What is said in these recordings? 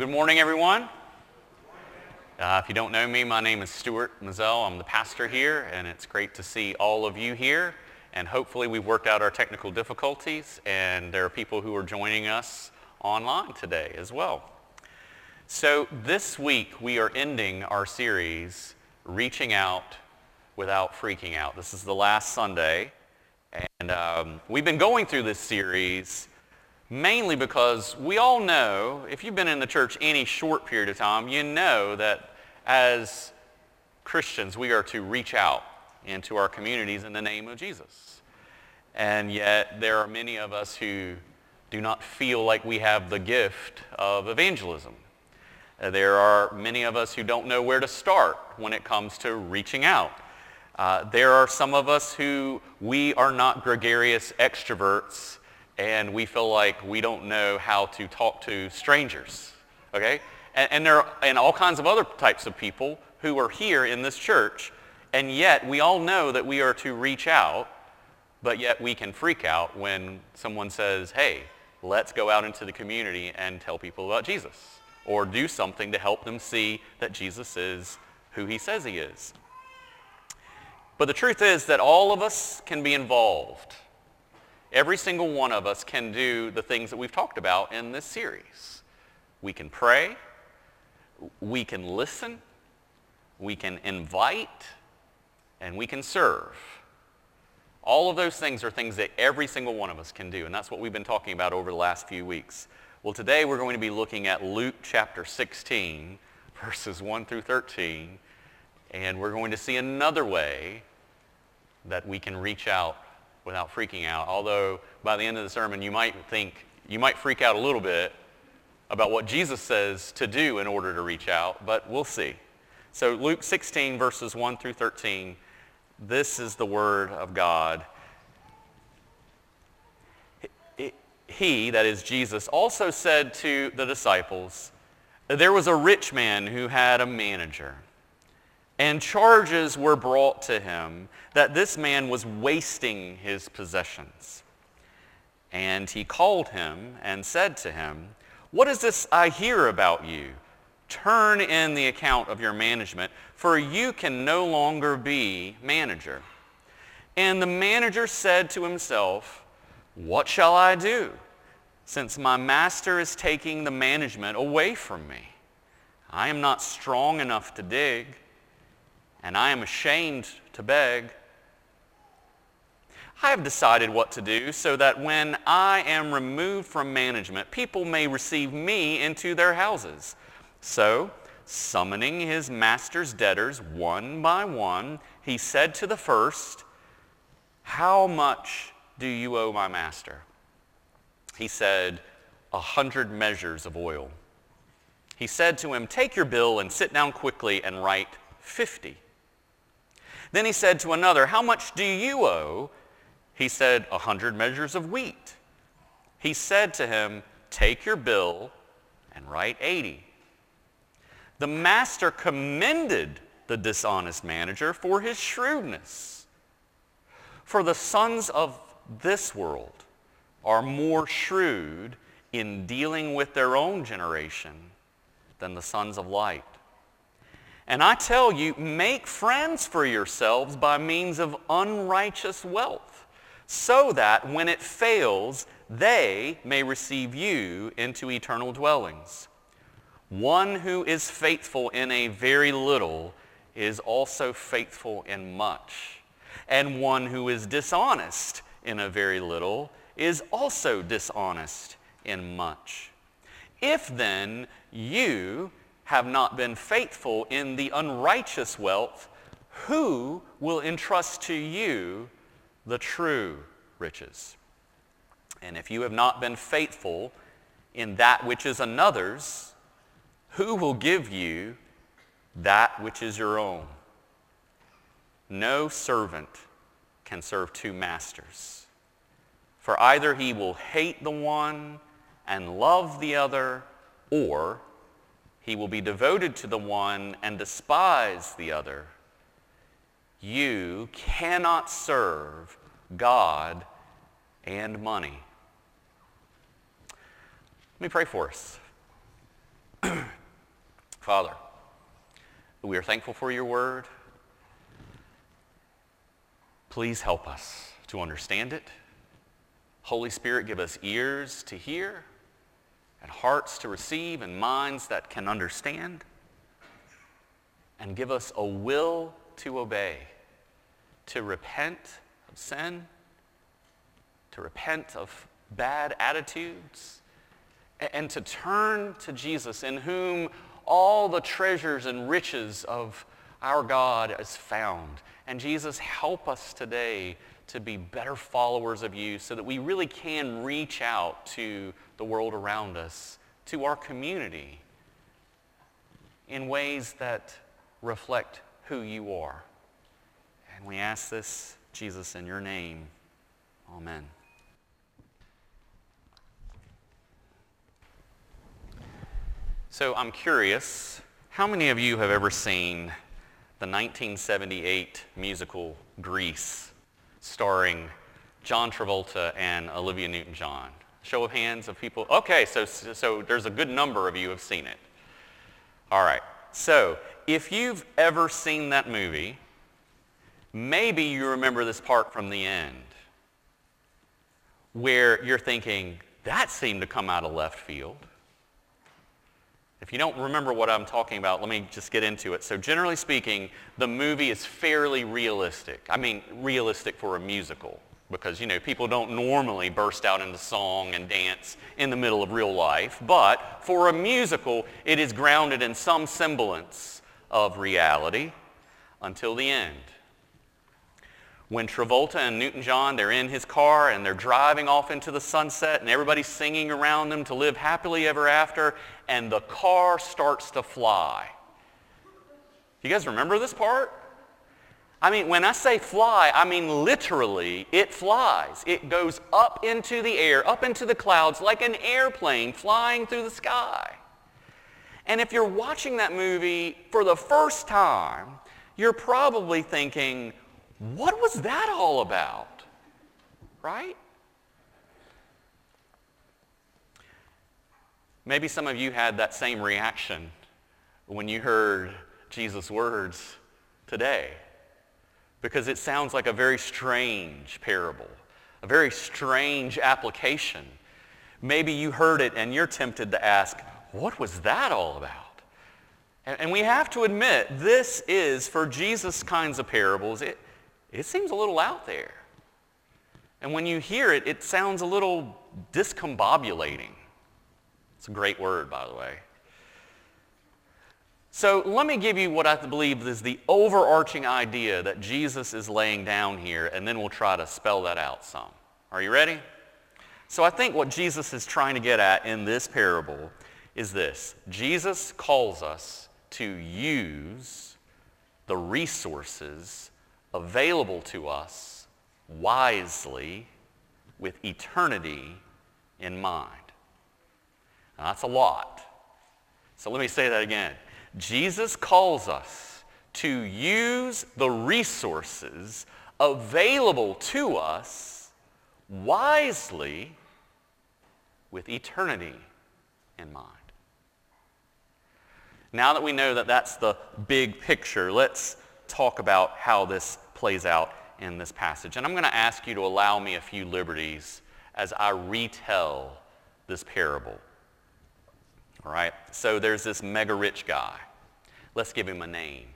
Well, good morning, everyone. Uh, if you don't know me, my name is Stuart Mazzell. I'm the pastor here, and it's great to see all of you here. And hopefully we've worked out our technical difficulties, and there are people who are joining us online today as well. So this week we are ending our series, Reaching Out Without Freaking Out. This is the last Sunday, and um, we've been going through this series mainly because we all know, if you've been in the church any short period of time, you know that as Christians we are to reach out into our communities in the name of Jesus. And yet there are many of us who do not feel like we have the gift of evangelism. Uh, there are many of us who don't know where to start when it comes to reaching out. Uh, there are some of us who we are not gregarious extroverts and we feel like we don't know how to talk to strangers. Okay? And, and there are and all kinds of other types of people who are here in this church, and yet we all know that we are to reach out, but yet we can freak out when someone says, hey, let's go out into the community and tell people about Jesus or do something to help them see that Jesus is who he says he is. But the truth is that all of us can be involved Every single one of us can do the things that we've talked about in this series. We can pray, we can listen, we can invite, and we can serve. All of those things are things that every single one of us can do, and that's what we've been talking about over the last few weeks. Well, today we're going to be looking at Luke chapter 16, verses 1 through 13, and we're going to see another way that we can reach out without freaking out. Although by the end of the sermon, you might think, you might freak out a little bit about what Jesus says to do in order to reach out, but we'll see. So Luke 16, verses 1 through 13, this is the word of God. He, that is Jesus, also said to the disciples, there was a rich man who had a manager and charges were brought to him that this man was wasting his possessions. And he called him and said to him, What is this I hear about you? Turn in the account of your management, for you can no longer be manager. And the manager said to himself, What shall I do, since my master is taking the management away from me? I am not strong enough to dig and I am ashamed to beg. I have decided what to do so that when I am removed from management, people may receive me into their houses. So, summoning his master's debtors one by one, he said to the first, How much do you owe my master? He said, A hundred measures of oil. He said to him, Take your bill and sit down quickly and write fifty. Then he said to another, How much do you owe? He said, A hundred measures of wheat. He said to him, Take your bill and write 80. The master commended the dishonest manager for his shrewdness. For the sons of this world are more shrewd in dealing with their own generation than the sons of light. And I tell you, make friends for yourselves by means of unrighteous wealth, so that when it fails, they may receive you into eternal dwellings. One who is faithful in a very little is also faithful in much. And one who is dishonest in a very little is also dishonest in much. If then you, have not been faithful in the unrighteous wealth, who will entrust to you the true riches? And if you have not been faithful in that which is another's, who will give you that which is your own? No servant can serve two masters. For either he will hate the one and love the other, or he will be devoted to the one and despise the other. You cannot serve God and money. Let me pray for us. Father, we are thankful for your word. Please help us to understand it. Holy Spirit, give us ears to hear and hearts to receive and minds that can understand. And give us a will to obey, to repent of sin, to repent of bad attitudes, and to turn to Jesus in whom all the treasures and riches of our God is found. And Jesus, help us today to be better followers of you so that we really can reach out to the world around us, to our community, in ways that reflect who you are. And we ask this, Jesus, in your name. Amen. So I'm curious, how many of you have ever seen the 1978 musical Grease starring John Travolta and Olivia Newton-John? Show of hands of people. Okay, so, so there's a good number of you have seen it. All right. So if you've ever seen that movie, maybe you remember this part from the end where you're thinking, that seemed to come out of left field. If you don't remember what I'm talking about, let me just get into it. So generally speaking, the movie is fairly realistic. I mean, realistic for a musical because, you know, people don't normally burst out into song and dance in the middle of real life. But for a musical, it is grounded in some semblance of reality until the end when Travolta and Newton-John, they're in his car and they're driving off into the sunset and everybody's singing around them to live happily ever after and the car starts to fly. You guys remember this part? I mean, when I say fly, I mean literally it flies. It goes up into the air, up into the clouds like an airplane flying through the sky. And if you're watching that movie for the first time, you're probably thinking, what was that all about? Right? Maybe some of you had that same reaction when you heard Jesus' words today because it sounds like a very strange parable, a very strange application. Maybe you heard it and you're tempted to ask, what was that all about? And, we have to admit, this is, for Jesus kinds of parables, it, it seems a little out there. And when you hear it, it sounds a little discombobulating. It's a great word, by the way. So let me give you what I believe is the overarching idea that Jesus is laying down here, and then we'll try to spell that out some. Are you ready? So I think what Jesus is trying to get at in this parable is this. Jesus calls us to use the resources available to us wisely with eternity in mind. Now, that's a lot. So let me say that again. Jesus calls us to use the resources available to us wisely with eternity in mind. Now that we know that that's the big picture, let's talk about how this plays out in this passage. And I'm going to ask you to allow me a few liberties as I retell this parable. All right? So there's this mega rich guy. Let's give him a name.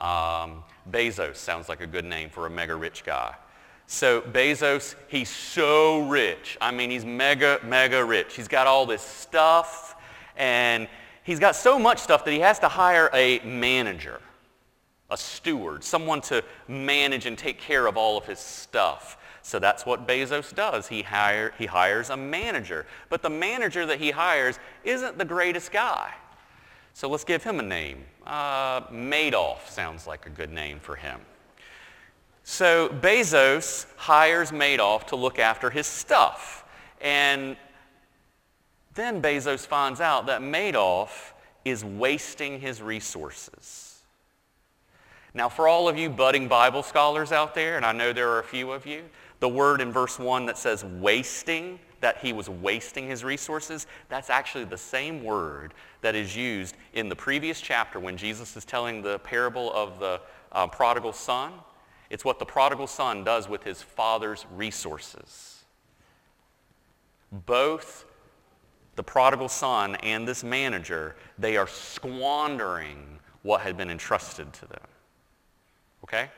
Um, Bezos sounds like a good name for a mega rich guy. So Bezos, he's so rich. I mean, he's mega, mega rich. He's got all this stuff, and he's got so much stuff that he has to hire a manager a steward, someone to manage and take care of all of his stuff. So that's what Bezos does. He, hire, he hires a manager. But the manager that he hires isn't the greatest guy. So let's give him a name. Uh, Madoff sounds like a good name for him. So Bezos hires Madoff to look after his stuff. And then Bezos finds out that Madoff is wasting his resources. Now, for all of you budding Bible scholars out there, and I know there are a few of you, the word in verse 1 that says wasting that he was wasting his resources, that's actually the same word that is used in the previous chapter when Jesus is telling the parable of the uh, prodigal son. It's what the prodigal son does with his father's resources. Both the prodigal son and this manager, they are squandering what had been entrusted to them. Okay?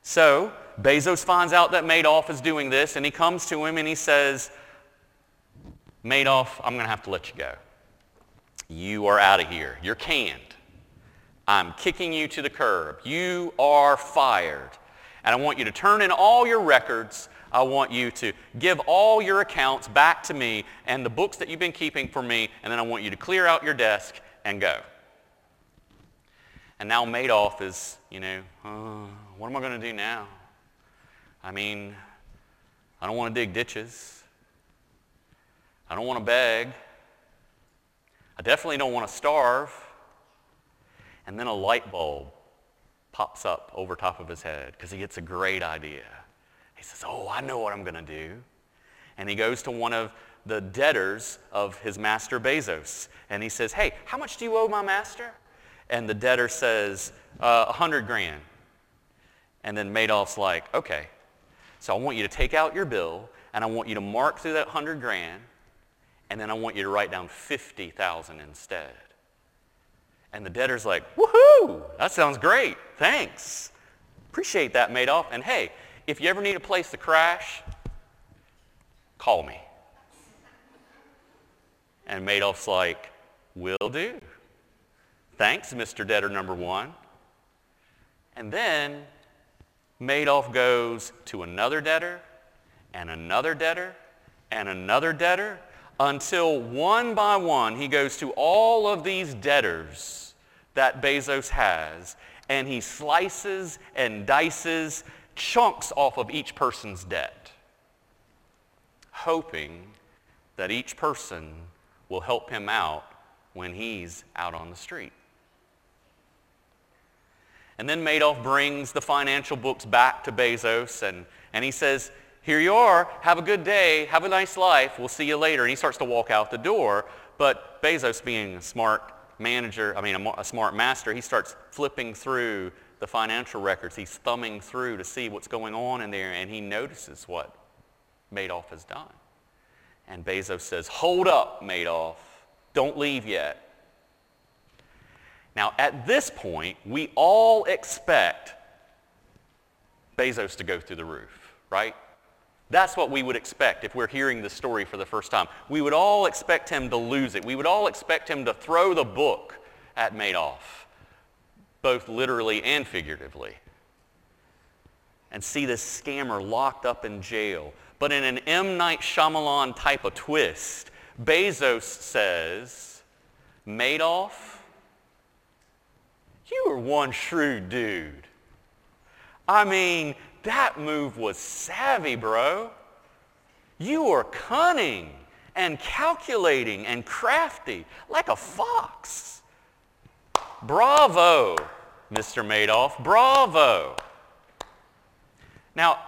So Bezos finds out that Madoff is doing this, and he comes to him and he says, Madoff, I'm going to have to let you go. You are out of here. You're canned. I'm kicking you to the curb. You are fired. And I want you to turn in all your records. I want you to give all your accounts back to me and the books that you've been keeping for me, and then I want you to clear out your desk and go. And now Madoff is, you know, what am I going to do now? I mean, I don't want to dig ditches. I don't want to beg. I definitely don't want to starve. And then a light bulb pops up over top of his head because he gets a great idea. He says, oh, I know what I'm going to do. And he goes to one of the debtors of his master Bezos. And he says, hey, how much do you owe my master? And the debtor says, uh, a uh, hundred grand. And then Madoff's like, okay, so I want you to take out your bill and I want you to mark through that hundred grand and then I want you to write down 50,000 instead. And the debtor's like, woohoo, that sounds great, thanks. Appreciate that, Madoff. And hey, if you ever need a place to crash, call me. And Madoff's like, will do. Thanks, Mr. Debtor number one. And then Madoff goes to another debtor and another debtor and another debtor until one by one he goes to all of these debtors that Bezos has and he slices and dices chunks off of each person's debt, hoping that each person will help him out when he's out on the street. And then Madoff brings the financial books back to Bezos and, and he says, here you are, have a good day, have a nice life, we'll see you later. And he starts to walk out the door. But Bezos being a smart manager, I mean a, a smart master, he starts flipping through the financial records. He's thumbing through to see what's going on in there and he notices what Madoff has done. And Bezos says, hold up, Madoff. Don't leave yet. Now, at this point, we all expect Bezos to go through the roof, right? That's what we would expect if we're hearing the story for the first time. We would all expect him to lose it. We would all expect him to throw the book at Madoff, both literally and figuratively, and see this scammer locked up in jail. But in an M. Night Shyamalan type of twist, Bezos says, Madoff, you were one shrewd dude. I mean, that move was savvy, bro. You were cunning and calculating and crafty like a fox. Bravo, Mr. Madoff. Bravo. Now,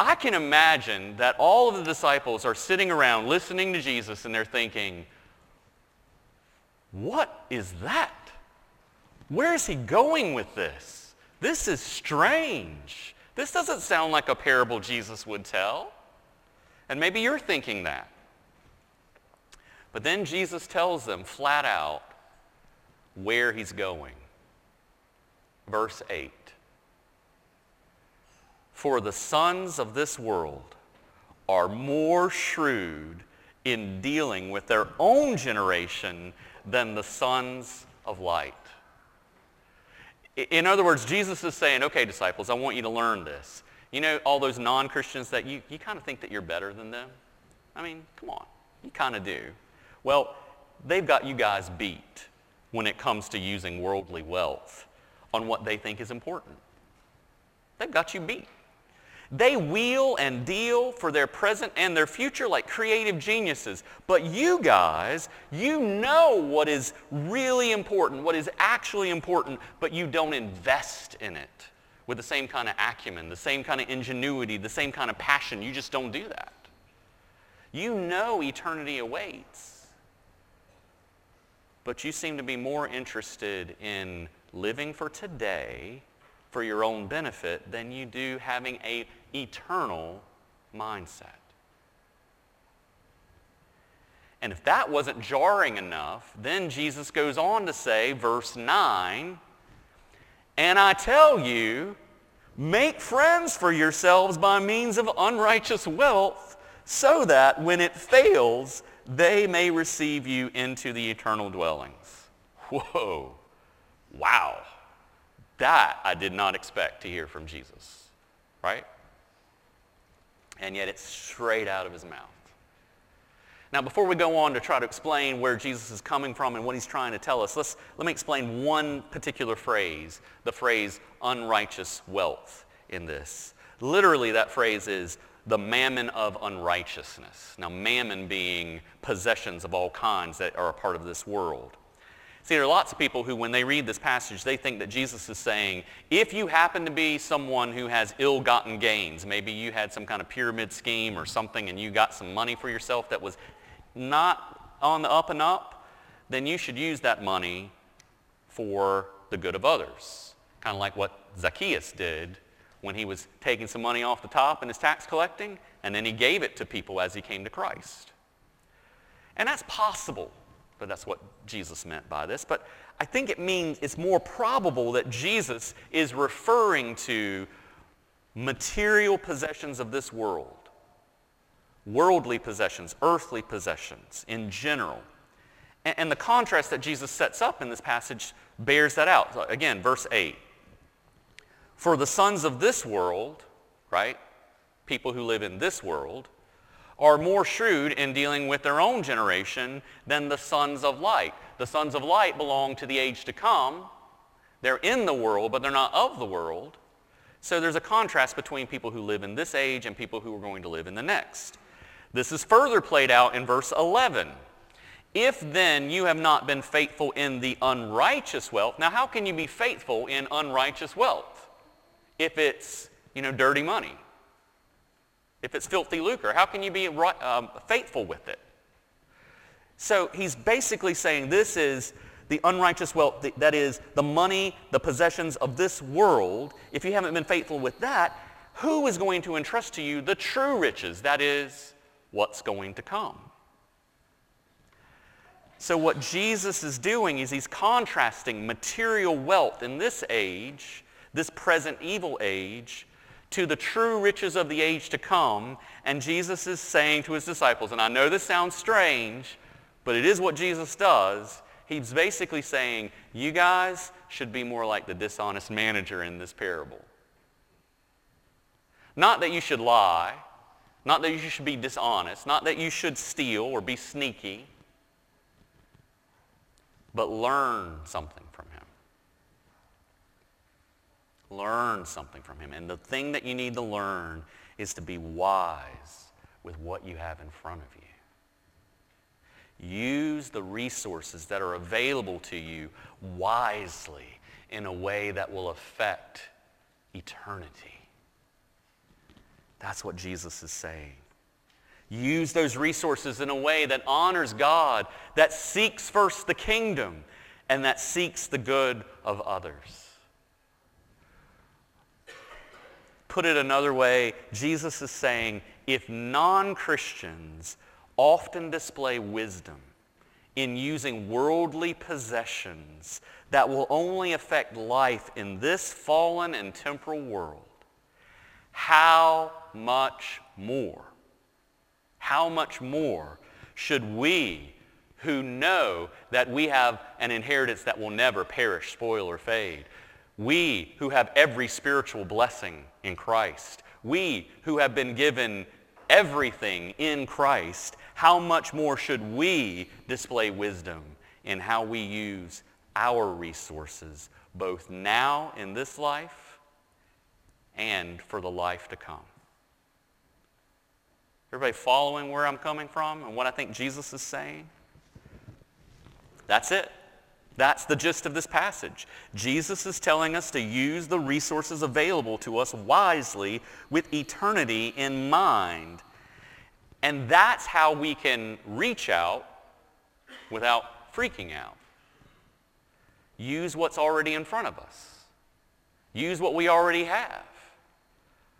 I can imagine that all of the disciples are sitting around listening to Jesus and they're thinking, what is that? Where is he going with this? This is strange. This doesn't sound like a parable Jesus would tell. And maybe you're thinking that. But then Jesus tells them flat out where he's going. Verse 8. For the sons of this world are more shrewd in dealing with their own generation than the sons of light. In other words, Jesus is saying, okay, disciples, I want you to learn this. You know, all those non-Christians that you, you kind of think that you're better than them? I mean, come on. You kind of do. Well, they've got you guys beat when it comes to using worldly wealth on what they think is important. They've got you beat. They wheel and deal for their present and their future like creative geniuses. But you guys, you know what is really important, what is actually important, but you don't invest in it with the same kind of acumen, the same kind of ingenuity, the same kind of passion. You just don't do that. You know eternity awaits. But you seem to be more interested in living for today for your own benefit than you do having a eternal mindset. And if that wasn't jarring enough, then Jesus goes on to say, verse 9, and I tell you, make friends for yourselves by means of unrighteous wealth, so that when it fails, they may receive you into the eternal dwellings. Whoa. Wow. That I did not expect to hear from Jesus, right? And yet it's straight out of his mouth. Now, before we go on to try to explain where Jesus is coming from and what he's trying to tell us, let's, let me explain one particular phrase, the phrase unrighteous wealth in this. Literally, that phrase is the mammon of unrighteousness. Now, mammon being possessions of all kinds that are a part of this world. See, there are lots of people who, when they read this passage, they think that Jesus is saying, if you happen to be someone who has ill-gotten gains, maybe you had some kind of pyramid scheme or something and you got some money for yourself that was not on the up and up, then you should use that money for the good of others. Kind of like what Zacchaeus did when he was taking some money off the top in his tax collecting, and then he gave it to people as he came to Christ. And that's possible, but that's what Jesus meant by this. But I think it means it's more probable that Jesus is referring to material possessions of this world worldly possessions, earthly possessions in general. And, and, the contrast that Jesus sets up in this passage bears that out. So again, verse 8. For the sons of this world, right, people who live in this world, are more shrewd in dealing with their own generation than the sons of light. The sons of light belong to the age to come. They're in the world, but they're not of the world. So there's a contrast between people who live in this age and people who are going to live in the next. This is further played out in verse 11. If then you have not been faithful in the unrighteous wealth, now how can you be faithful in unrighteous wealth? If it's, you know, dirty money. If it's filthy lucre, how can you be um, faithful with it? So he's basically saying this is the unrighteous wealth, that is the money, the possessions of this world. If you haven't been faithful with that, who is going to entrust to you the true riches, that is what's going to come. So what Jesus is doing is he's contrasting material wealth in this age, this present evil age, to the true riches of the age to come. And Jesus is saying to his disciples, and I know this sounds strange, but it is what Jesus does. He's basically saying, you guys should be more like the dishonest manager in this parable. Not that you should lie, not that you should be dishonest, not that you should steal or be sneaky, but learn something from him. Learn something from him. And the thing that you need to learn is to be wise with what you have in front of you. Use the resources that are available to you wisely in a way that will affect eternity. That's what Jesus is saying. Use those resources in a way that honors God, that seeks first the kingdom, and that seeks the good of others. Put it another way, Jesus is saying if non-Christians often display wisdom in using worldly possessions that will only affect life in this fallen and temporal world, how much more? How much more should we who know that we have an inheritance that will never perish, spoil, or fade, we who have every spiritual blessing in Christ, we who have been given everything in Christ, how much more should we display wisdom in how we use our resources, both now in this life and for the life to come? Everybody following where I'm coming from and what I think Jesus is saying? That's it. That's the gist of this passage. Jesus is telling us to use the resources available to us wisely with eternity in mind. And that's how we can reach out without freaking out. Use what's already in front of us. Use what we already have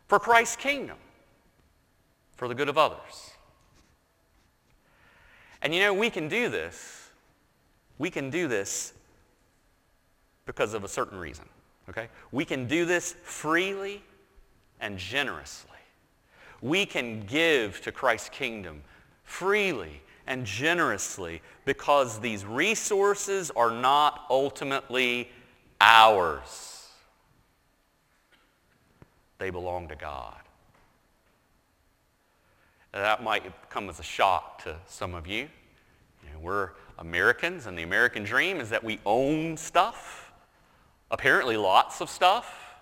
for Christ's kingdom, for the good of others. And you know, we can do this. We can do this because of a certain reason. Okay? We can do this freely and generously. We can give to Christ's kingdom freely and generously because these resources are not ultimately ours. They belong to God. That might come as a shock to some of you. you know, we're Americans, and the American dream is that we own stuff, apparently lots of stuff.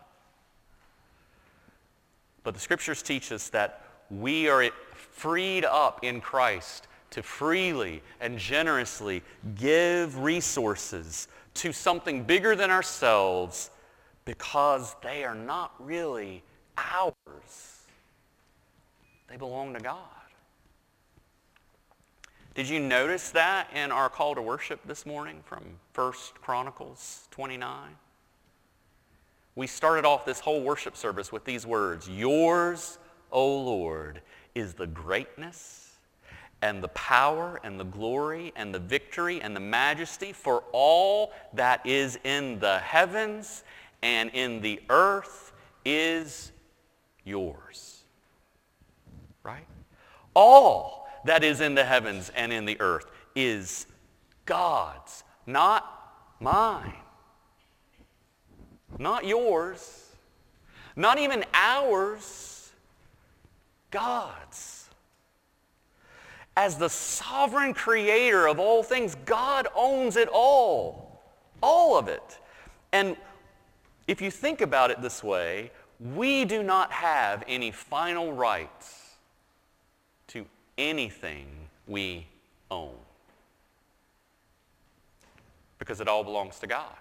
But the scriptures teach us that we are freed up in Christ to freely and generously give resources to something bigger than ourselves because they are not really ours. They belong to God. Did you notice that in our call to worship this morning from 1 Chronicles 29? We started off this whole worship service with these words, Yours, O Lord, is the greatness and the power and the glory and the victory and the majesty for all that is in the heavens and in the earth is yours. Right? All that is in the heavens and in the earth is God's, not mine, not yours, not even ours, God's as the sovereign creator of all things, God owns it all. All of it. And if you think about it this way, we do not have any final rights to anything we own. Because it all belongs to God.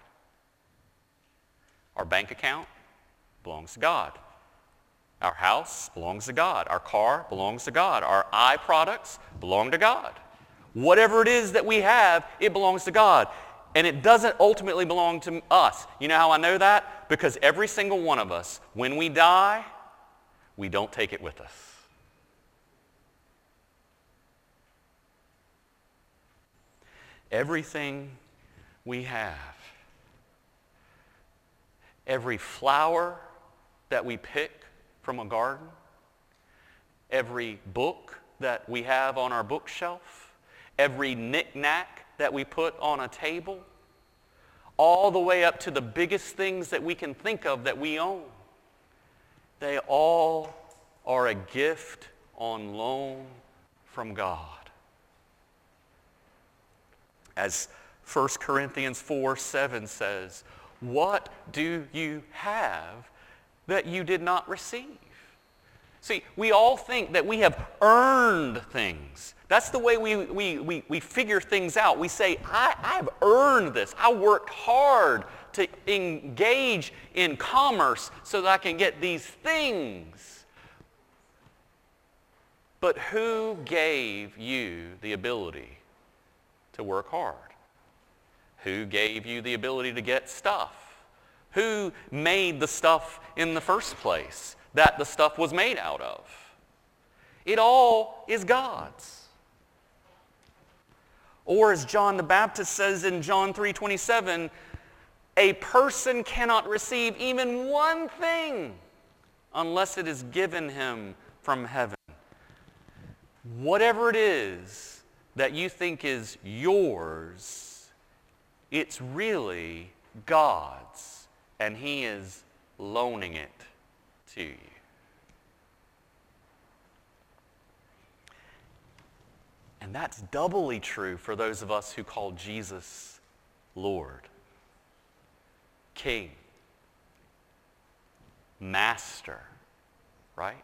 Our bank account belongs to God. Our house belongs to God. Our car belongs to God. Our eye products belong to God. Whatever it is that we have, it belongs to God. And it doesn't ultimately belong to us. You know how I know that? Because every single one of us, when we die, we don't take it with us. Everything we have, every flower that we pick, from a garden, every book that we have on our bookshelf, every knickknack that we put on a table, all the way up to the biggest things that we can think of that we own. They all are a gift on loan from God. As 1 Corinthians 4, 7 says, what do you have that you did not receive. See, we all think that we have earned things. That's the way we, we, we, we figure things out. We say, I, I've earned this. I worked hard to engage in commerce so that I can get these things. But who gave you the ability to work hard? Who gave you the ability to get stuff? Who made the stuff in the first place that the stuff was made out of? It all is God's. Or as John the Baptist says in John 3:27, a person cannot receive even one thing unless it is given him from heaven. Whatever it is that you think is yours, it's really God's and he is loaning it to you. And that's doubly true for those of us who call Jesus Lord, King, Master, right?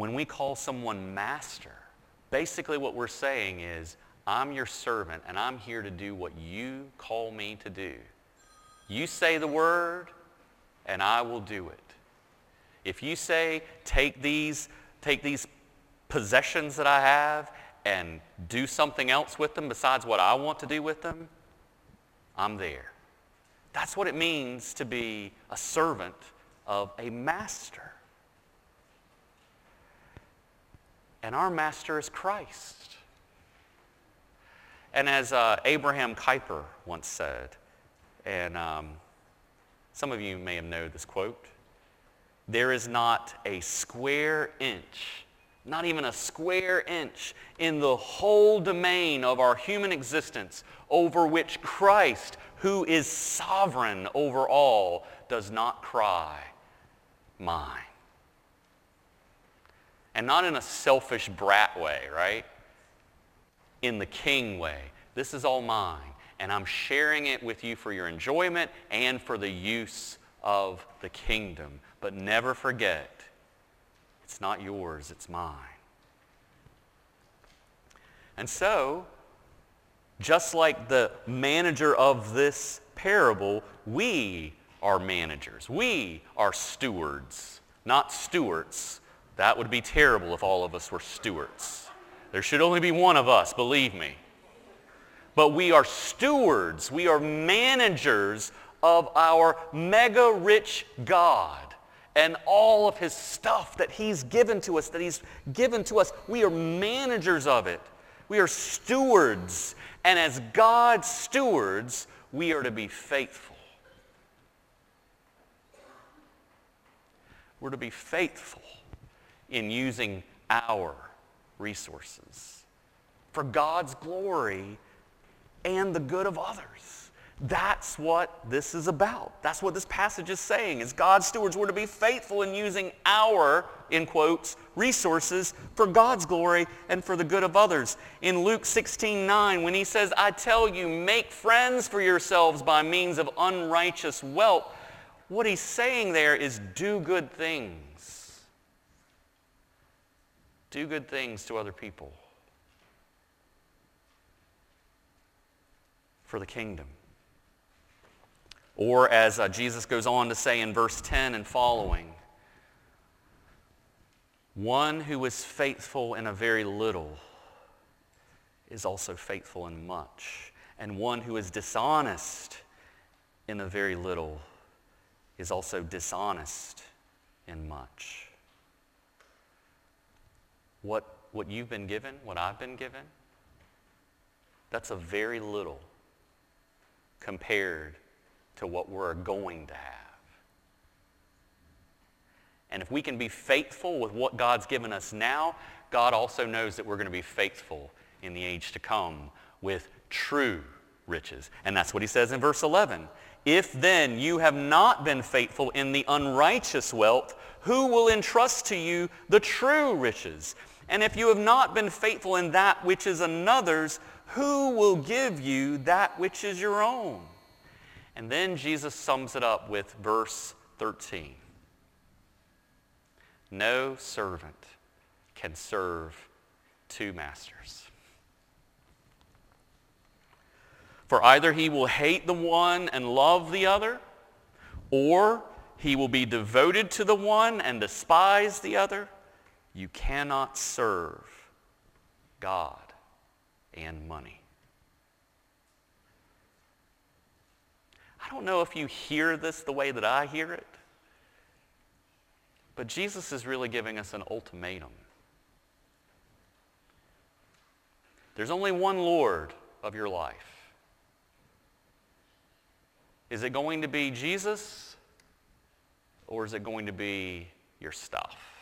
When we call someone Master, basically what we're saying is, I'm your servant, and I'm here to do what you call me to do. You say the word, and I will do it. If you say, take these, take these possessions that I have and do something else with them besides what I want to do with them, I'm there. That's what it means to be a servant of a master. And our master is Christ. And as uh, Abraham Kuyper once said, and um, some of you may have known this quote, there is not a square inch, not even a square inch in the whole domain of our human existence over which Christ, who is sovereign over all, does not cry, mine. And not in a selfish brat way, right? In the king way. This is all mine, and I'm sharing it with you for your enjoyment and for the use of the kingdom. But never forget, it's not yours, it's mine. And so, just like the manager of this parable, we are managers. We are stewards, not stewards. That would be terrible if all of us were stewards. There should only be one of us, believe me. But we are stewards. We are managers of our mega rich God and all of his stuff that he's given to us, that he's given to us. We are managers of it. We are stewards. And as God's stewards, we are to be faithful. We're to be faithful in using our resources for God's glory and the good of others. That's what this is about. That's what this passage is saying, is God's stewards were to be faithful in using our, in quotes, resources for God's glory and for the good of others. In Luke 16, 9, when he says, I tell you, make friends for yourselves by means of unrighteous wealth, what he's saying there is do good things. Do good things to other people for the kingdom. Or as uh, Jesus goes on to say in verse 10 and following, one who is faithful in a very little is also faithful in much. And one who is dishonest in a very little is also dishonest in much. What, what you've been given, what I've been given, that's a very little compared to what we're going to have. And if we can be faithful with what God's given us now, God also knows that we're going to be faithful in the age to come with true riches. And that's what he says in verse 11. If then you have not been faithful in the unrighteous wealth, who will entrust to you the true riches? And if you have not been faithful in that which is another's, who will give you that which is your own? And then Jesus sums it up with verse 13. No servant can serve two masters. For either he will hate the one and love the other, or he will be devoted to the one and despise the other. You cannot serve God and money. I don't know if you hear this the way that I hear it, but Jesus is really giving us an ultimatum. There's only one Lord of your life. Is it going to be Jesus or is it going to be your stuff?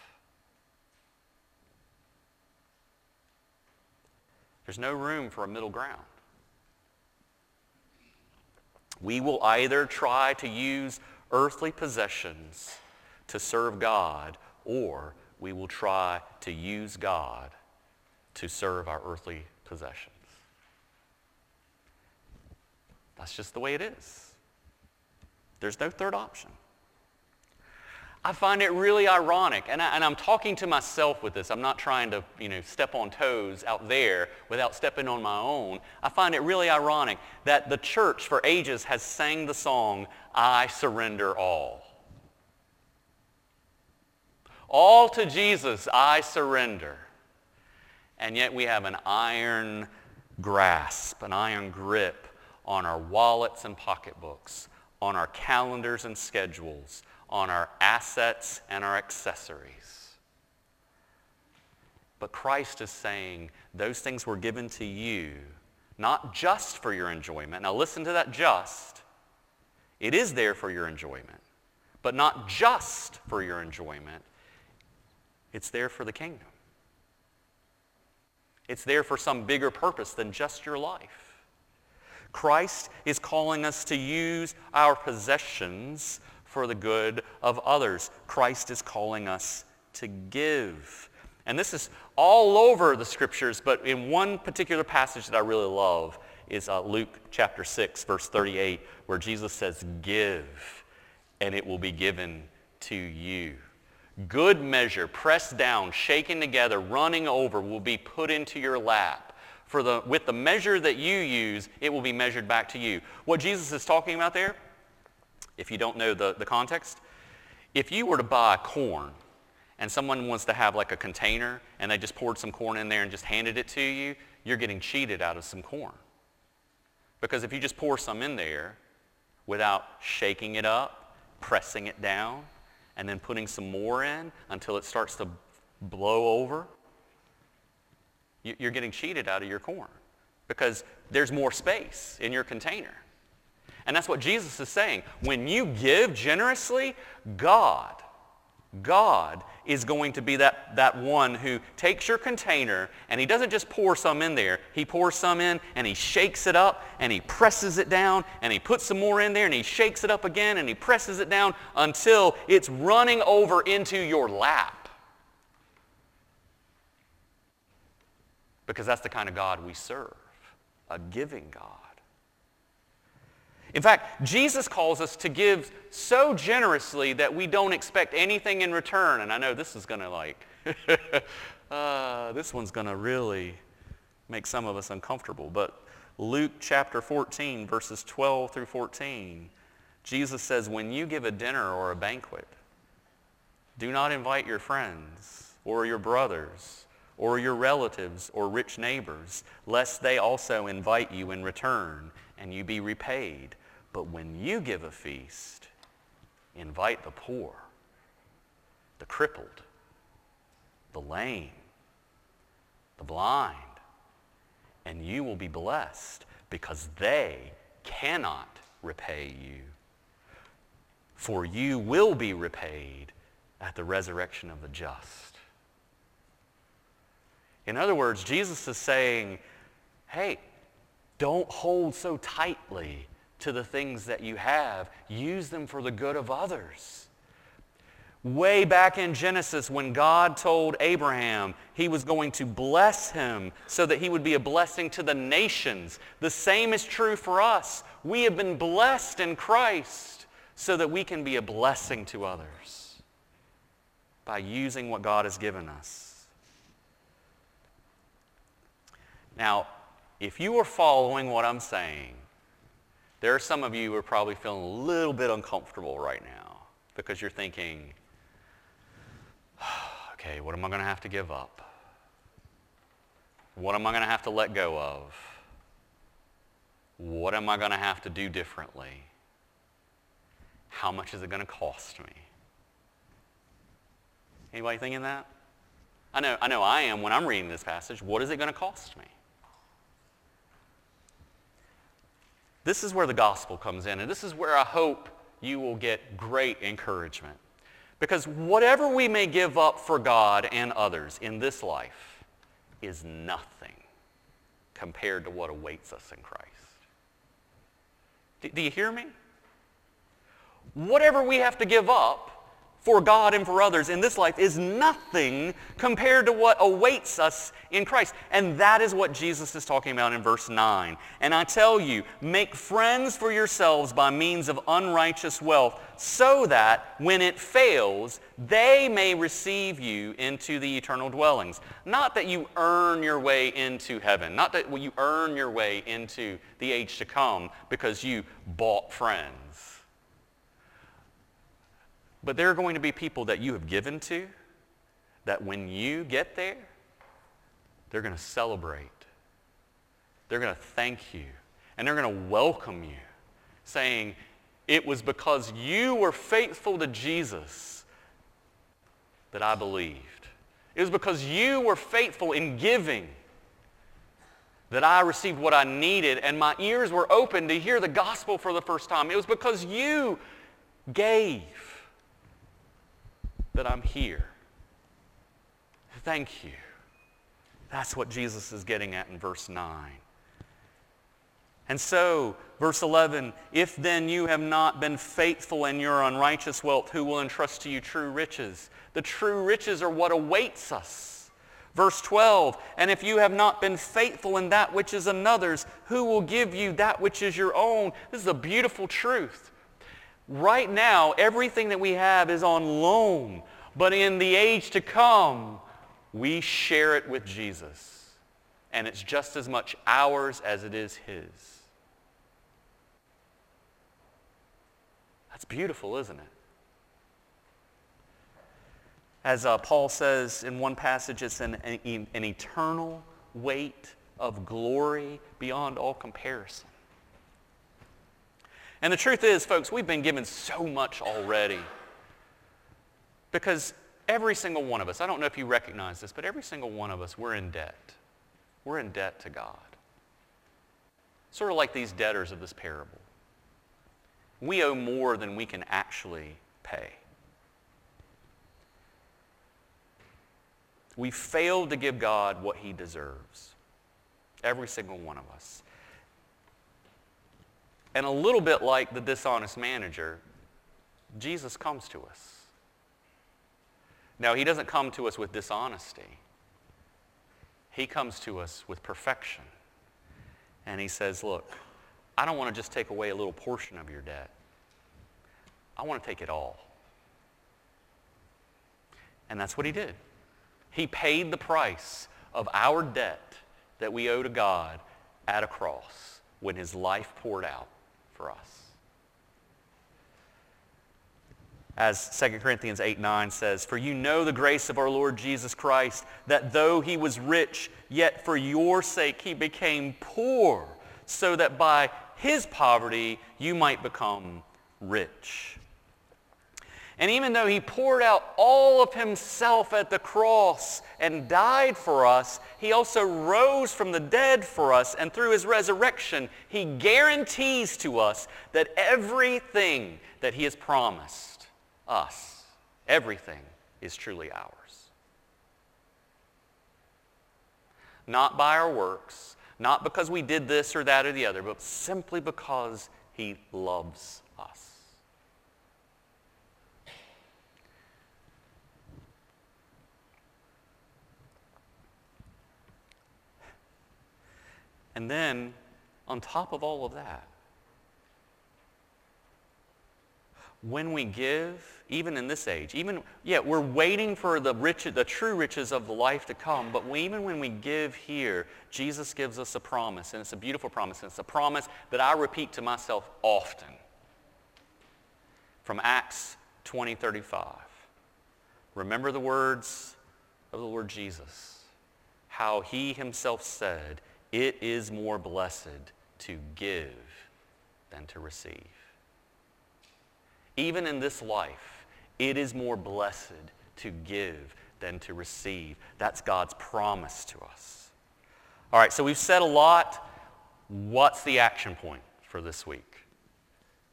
There's no room for a middle ground. We will either try to use earthly possessions to serve God, or we will try to use God to serve our earthly possessions. That's just the way it is. There's no third option. I find it really ironic, and, I, am talking to myself with this. I'm not trying to, you know, step on toes out there without stepping on my own. I find it really ironic that the church for ages has sang the song, I surrender all. All to Jesus I surrender. And yet we have an iron grasp, an iron grip on our wallets and pocketbooks, on our calendars and schedules, on our assets and our accessories. But Christ is saying those things were given to you, not just for your enjoyment. Now listen to that just. It is there for your enjoyment, but not just for your enjoyment. It's there for the kingdom. It's there for some bigger purpose than just your life. Christ is calling us to use our possessions for the good of others. Christ is calling us to give. And this is all over the scriptures, but in one particular passage that I really love is uh, Luke chapter 6, verse 38, where Jesus says, give, and it will be given to you. Good measure, pressed down, shaken together, running over, will be put into your lap. For the, with the measure that you use, it will be measured back to you. What Jesus is talking about there, if you don't know the, the context, if you were to buy corn and someone wants to have like a container and they just poured some corn in there and just handed it to you, you're getting cheated out of some corn. Because if you just pour some in there without shaking it up, pressing it down, and then putting some more in until it starts to blow over, you're getting cheated out of your corn because there's more space in your container. And that's what Jesus is saying. When you give generously, God God is going to be that, that one who takes your container and he doesn't just pour some in there. He pours some in and he shakes it up and he presses it down and he puts some more in there and he shakes it up again and he presses it down until it's running over into your lap. Because that's the kind of God we serve, a giving God. In fact, Jesus calls us to give so generously that we don't expect anything in return. And I know this is going to like, uh, this one's going to really make some of us uncomfortable. But Luke chapter 14, verses 12 through 14, Jesus says, when you give a dinner or a banquet, do not invite your friends or your brothers or your relatives or rich neighbors, lest they also invite you in return and you be repaid. But when you give a feast, invite the poor, the crippled, the lame, the blind, and you will be blessed because they cannot repay you. For you will be repaid at the resurrection of the just. In other words, Jesus is saying, hey, don't hold so tightly to the things that you have. Use them for the good of others. Way back in Genesis, when God told Abraham he was going to bless him so that he would be a blessing to the nations, the same is true for us. We have been blessed in Christ so that we can be a blessing to others by using what God has given us. Now, if you are following what I'm saying, there are some of you who are probably feeling a little bit uncomfortable right now because you're thinking, okay, what am I going to have to give up? What am I going to have to let go of? What am I going to have to do differently? How much is it going to cost me? Anybody thinking that? I know, I know I am when I'm reading this passage. What is it going to cost me? This is where the gospel comes in, and this is where I hope you will get great encouragement. Because whatever we may give up for God and others in this life is nothing compared to what awaits us in Christ. Do, you hear me? Whatever we have to give up for God and for others in this life is nothing compared to what awaits us in Christ. And that is what Jesus is talking about in verse 9. And I tell you, make friends for yourselves by means of unrighteous wealth, so that when it fails, they may receive you into the eternal dwellings. Not that you earn your way into heaven, not that you earn your way into the age to come because you bought friends but there are going to be people that you have given to, that when you get there, they're going to celebrate. They're going to thank you. And they're going to welcome you, saying, it was because you were faithful to Jesus that I believed. It was because you were faithful in giving that I received what I needed and my ears were open to hear the gospel for the first time. It was because you gave that I'm here. Thank you. That's what Jesus is getting at in verse 9. And so, verse 11, if then you have not been faithful in your unrighteous wealth, who will entrust to you true riches? The true riches are what awaits us. Verse 12, and if you have not been faithful in that which is another's, who will give you that which is your own? This is a beautiful truth. Right now, everything that we have is on loan, but in the age to come, we share it with Jesus. And it's just as much ours as it is his. That's beautiful, isn't it? As uh, Paul says in one passage, it's an, an, an eternal weight of glory beyond all comparison. And the truth is, folks, we've been given so much already. Because every single one of us, I don't know if you recognize this, but every single one of us, we're in debt. We're in debt to God. Sort of like these debtors of this parable. We owe more than we can actually pay. We failed to give God what he deserves. Every single one of us. And a little bit like the dishonest manager, Jesus comes to us. Now, he doesn't come to us with dishonesty. He comes to us with perfection. And he says, look, I don't want to just take away a little portion of your debt. I want to take it all. And that's what he did. He paid the price of our debt that we owe to God at a cross when his life poured out for us. As 2 Corinthians 8, 9 says, For you know the grace of our Lord Jesus Christ, that though he was rich, yet for your sake he became poor, so that by his poverty you might become rich. And even though he poured out all of himself at the cross and died for us, he also rose from the dead for us. And through his resurrection, he guarantees to us that everything that he has promised us, everything is truly ours. Not by our works, not because we did this or that or the other, but simply because he loves us. And then, on top of all of that, when we give, even in this age, even, yeah, we're waiting for the, rich, the true riches of the life to come, but we, even when we give here, Jesus gives us a promise, and it's a beautiful promise, and it's a promise that I repeat to myself often. From Acts 20, 35. Remember the words of the Lord Jesus, how he himself said, it is more blessed to give than to receive. Even in this life, it is more blessed to give than to receive. That's God's promise to us. All right, so we've said a lot. What's the action point for this week?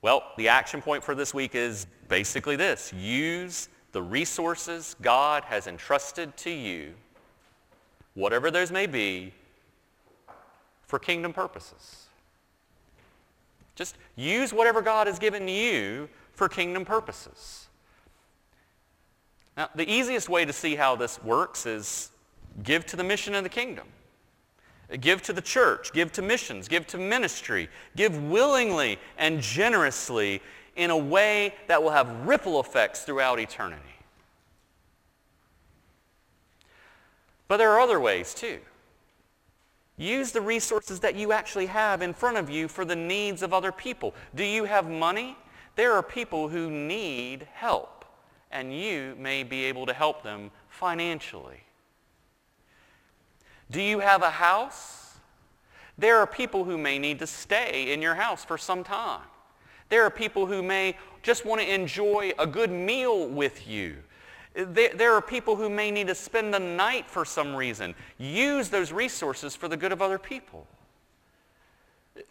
Well, the action point for this week is basically this. Use the resources God has entrusted to you, whatever those may be, for kingdom purposes. Just use whatever God has given you for kingdom purposes. Now, the easiest way to see how this works is give to the mission of the kingdom. Give to the church, give to missions, give to ministry, give willingly and generously in a way that will have ripple effects throughout eternity. But there are other ways too. Use the resources that you actually have in front of you for the needs of other people. Do you have money? There are people who need help, and you may be able to help them financially? Do you have a house? There are people who may need to stay in your house for some time. There are people who may just want to enjoy a good meal with you. There, are people who may need to spend the night for some reason. Use those resources for the good of other people.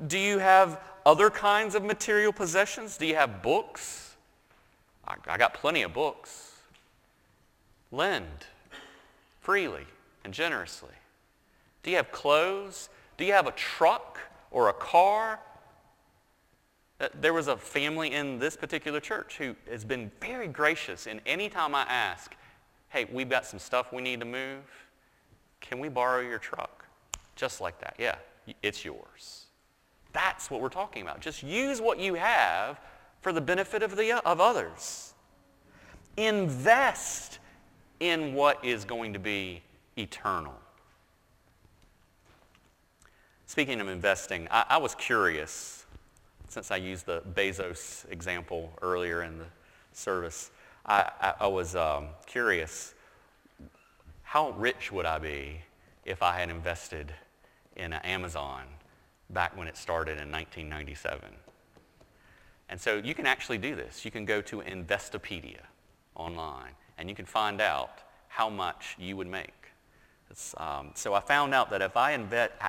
Do you have other kinds of material possessions? Do you have books? I, I got plenty of books. Lend freely and generously. Do you have clothes? Do you have a truck or a car? Uh, there was a family in this particular church who has been very gracious. And anytime I ask, hey, we've got some stuff we need to move, can we borrow your truck? Just like that. Yeah, it's yours. That's what we're talking about. Just use what you have for the benefit of, the, of others. Invest in what is going to be eternal. Speaking of investing, I, I was curious, since I used the Bezos example earlier in the service, I, I, I was um, curious, how rich would I be if I had invested in Amazon back when it started in 1997. And so you can actually do this. You can go to Investopedia online and you can find out how much you would make. Um, so I found out that if I,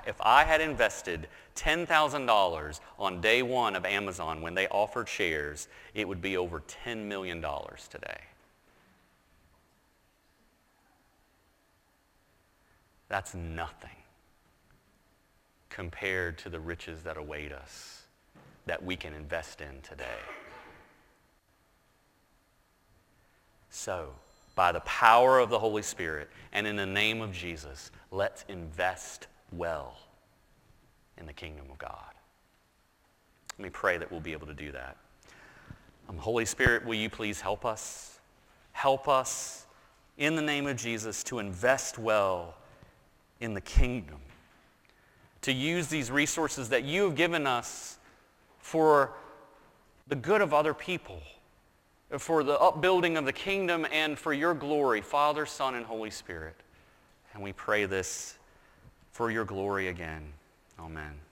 if I had invested $10,000 on day one of Amazon when they offered shares, it would be over $10 million today. That's nothing compared to the riches that await us that we can invest in today. So, by the power of the Holy Spirit and in the name of Jesus, let's invest well in the kingdom of God. Let me pray that we'll be able to do that. Um, Holy Spirit, will you please help us? Help us in the name of Jesus to invest well in the kingdom to use these resources that you have given us for the good of other people, for the upbuilding of the kingdom and for your glory, Father, Son, and Holy Spirit. And we pray this for your glory again. Amen.